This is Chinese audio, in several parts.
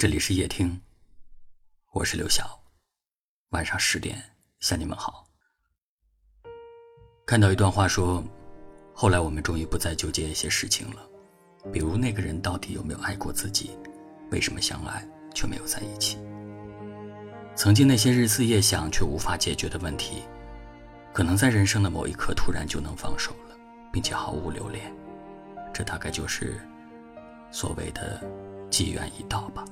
这里是夜听，我是刘晓。晚上十点向你们好。看到一段话说，后来我们终于不再纠结一些事情了，比如那个人到底有没有爱过自己，为什么相爱却没有在一起。曾经那些日思夜想却无法解决的问题，可能在人生的某一刻突然就能放手了，并且毫无留恋。这大概就是所谓的机缘一到吧。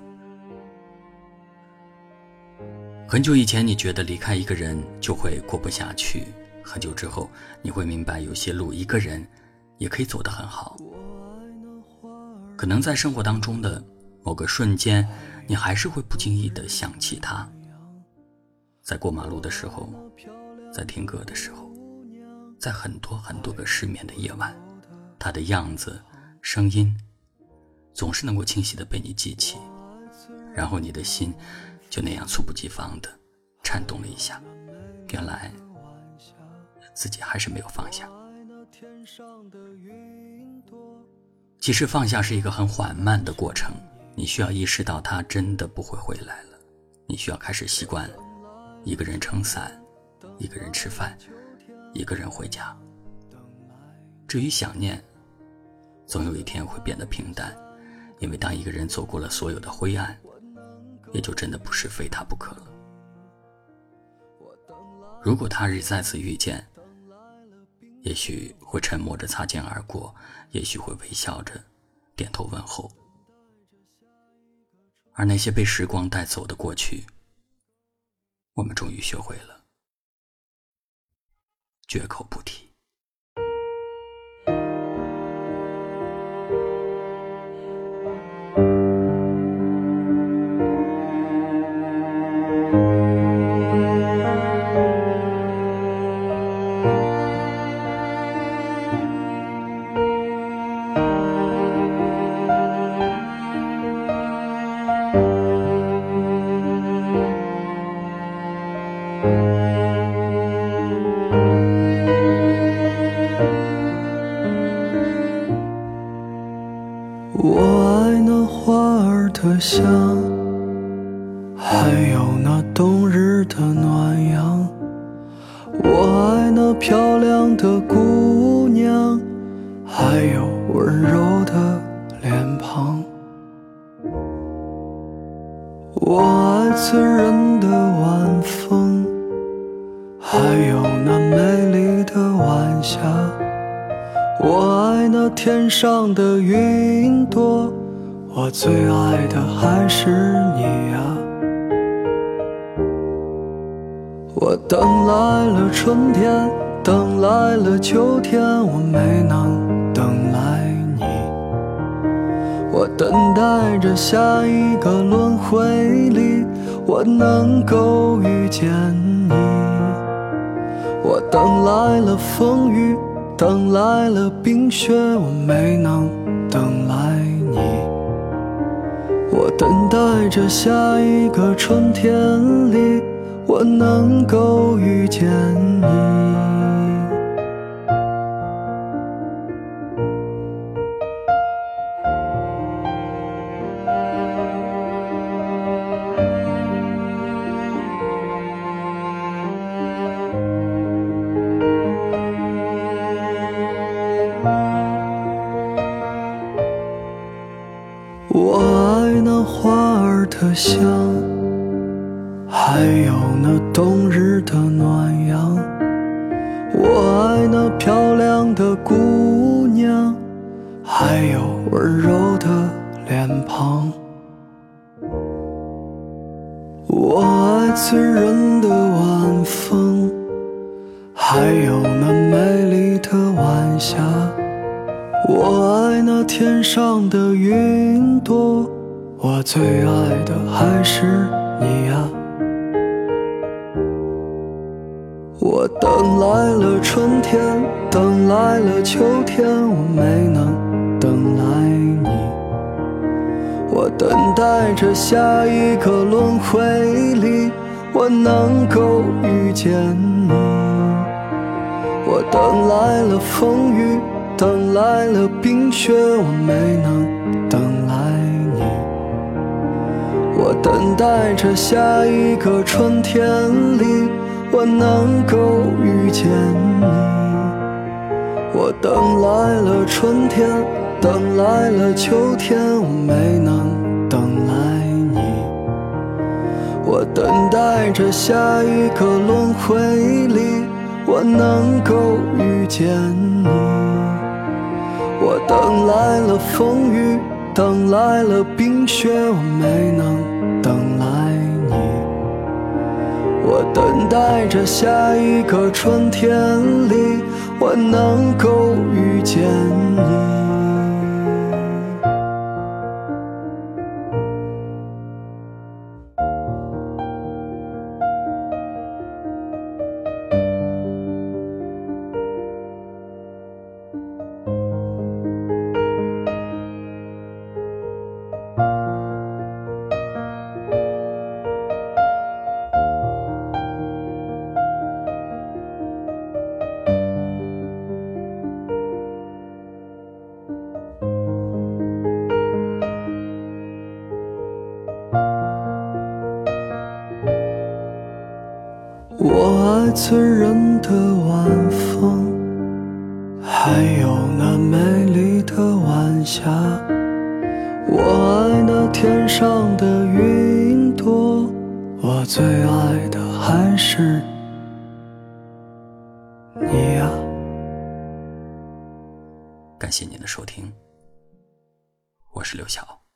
很久以前，你觉得离开一个人就会过不下去；很久之后，你会明白有些路一个人也可以走得很好。可能在生活当中的某个瞬间，你还是会不经意的想起他。在过马路的时候，在听歌的时候，在很多很多个失眠的夜晚，他的样子、声音，总是能够清晰的被你记起，然后你的心。就那样猝不及防的颤动了一下，原来自己还是没有放下。其实放下是一个很缓慢的过程，你需要意识到他真的不会回来了，你需要开始习惯一个人撑伞，一个人吃饭，一个人回家。至于想念，总有一天会变得平淡，因为当一个人走过了所有的灰暗。也就真的不是非他不可了。如果他日再次遇见，也许会沉默着擦肩而过，也许会微笑着点头问候。而那些被时光带走的过去，我们终于学会了绝口不提。漂亮的姑娘，还有温柔的脸庞。我爱醉人的晚风，还有那美丽的晚霞。我爱那天上的云朵，我最爱的还是你呀。我等来了春天，等来了秋天，我没能等来你。我等待着下一个轮回里，我能够遇见你。我等来了风雨。等来了冰雪，我没能等来你。我等待着下一个春天里，我能够遇见你。香，还有那冬日的暖阳。我爱那漂亮的姑娘，还有温柔的脸庞。我爱醉人的晚风，还有那美丽的晚霞。我爱那天上的云朵，我最爱的还是你呀。我等来了春天，等来了秋天，我没能等来你。我等待着下一个轮回里，我能够遇见你。我等来了风雨。等来了冰雪，我没能我等待着下一个春天里，我能够遇见你。我等来了春天，等来了秋天，我没能等来你。我等待着下一个轮回里，我能够遇见你。我等来了风雨。等来了冰雪，我没能等来你。我等待着下一个春天里，我能够遇见你。我爱醉人的晚风，还有那美丽的晚霞。我爱那天上的云朵，我最爱的还是你呀。感谢您的收听，我是刘晓。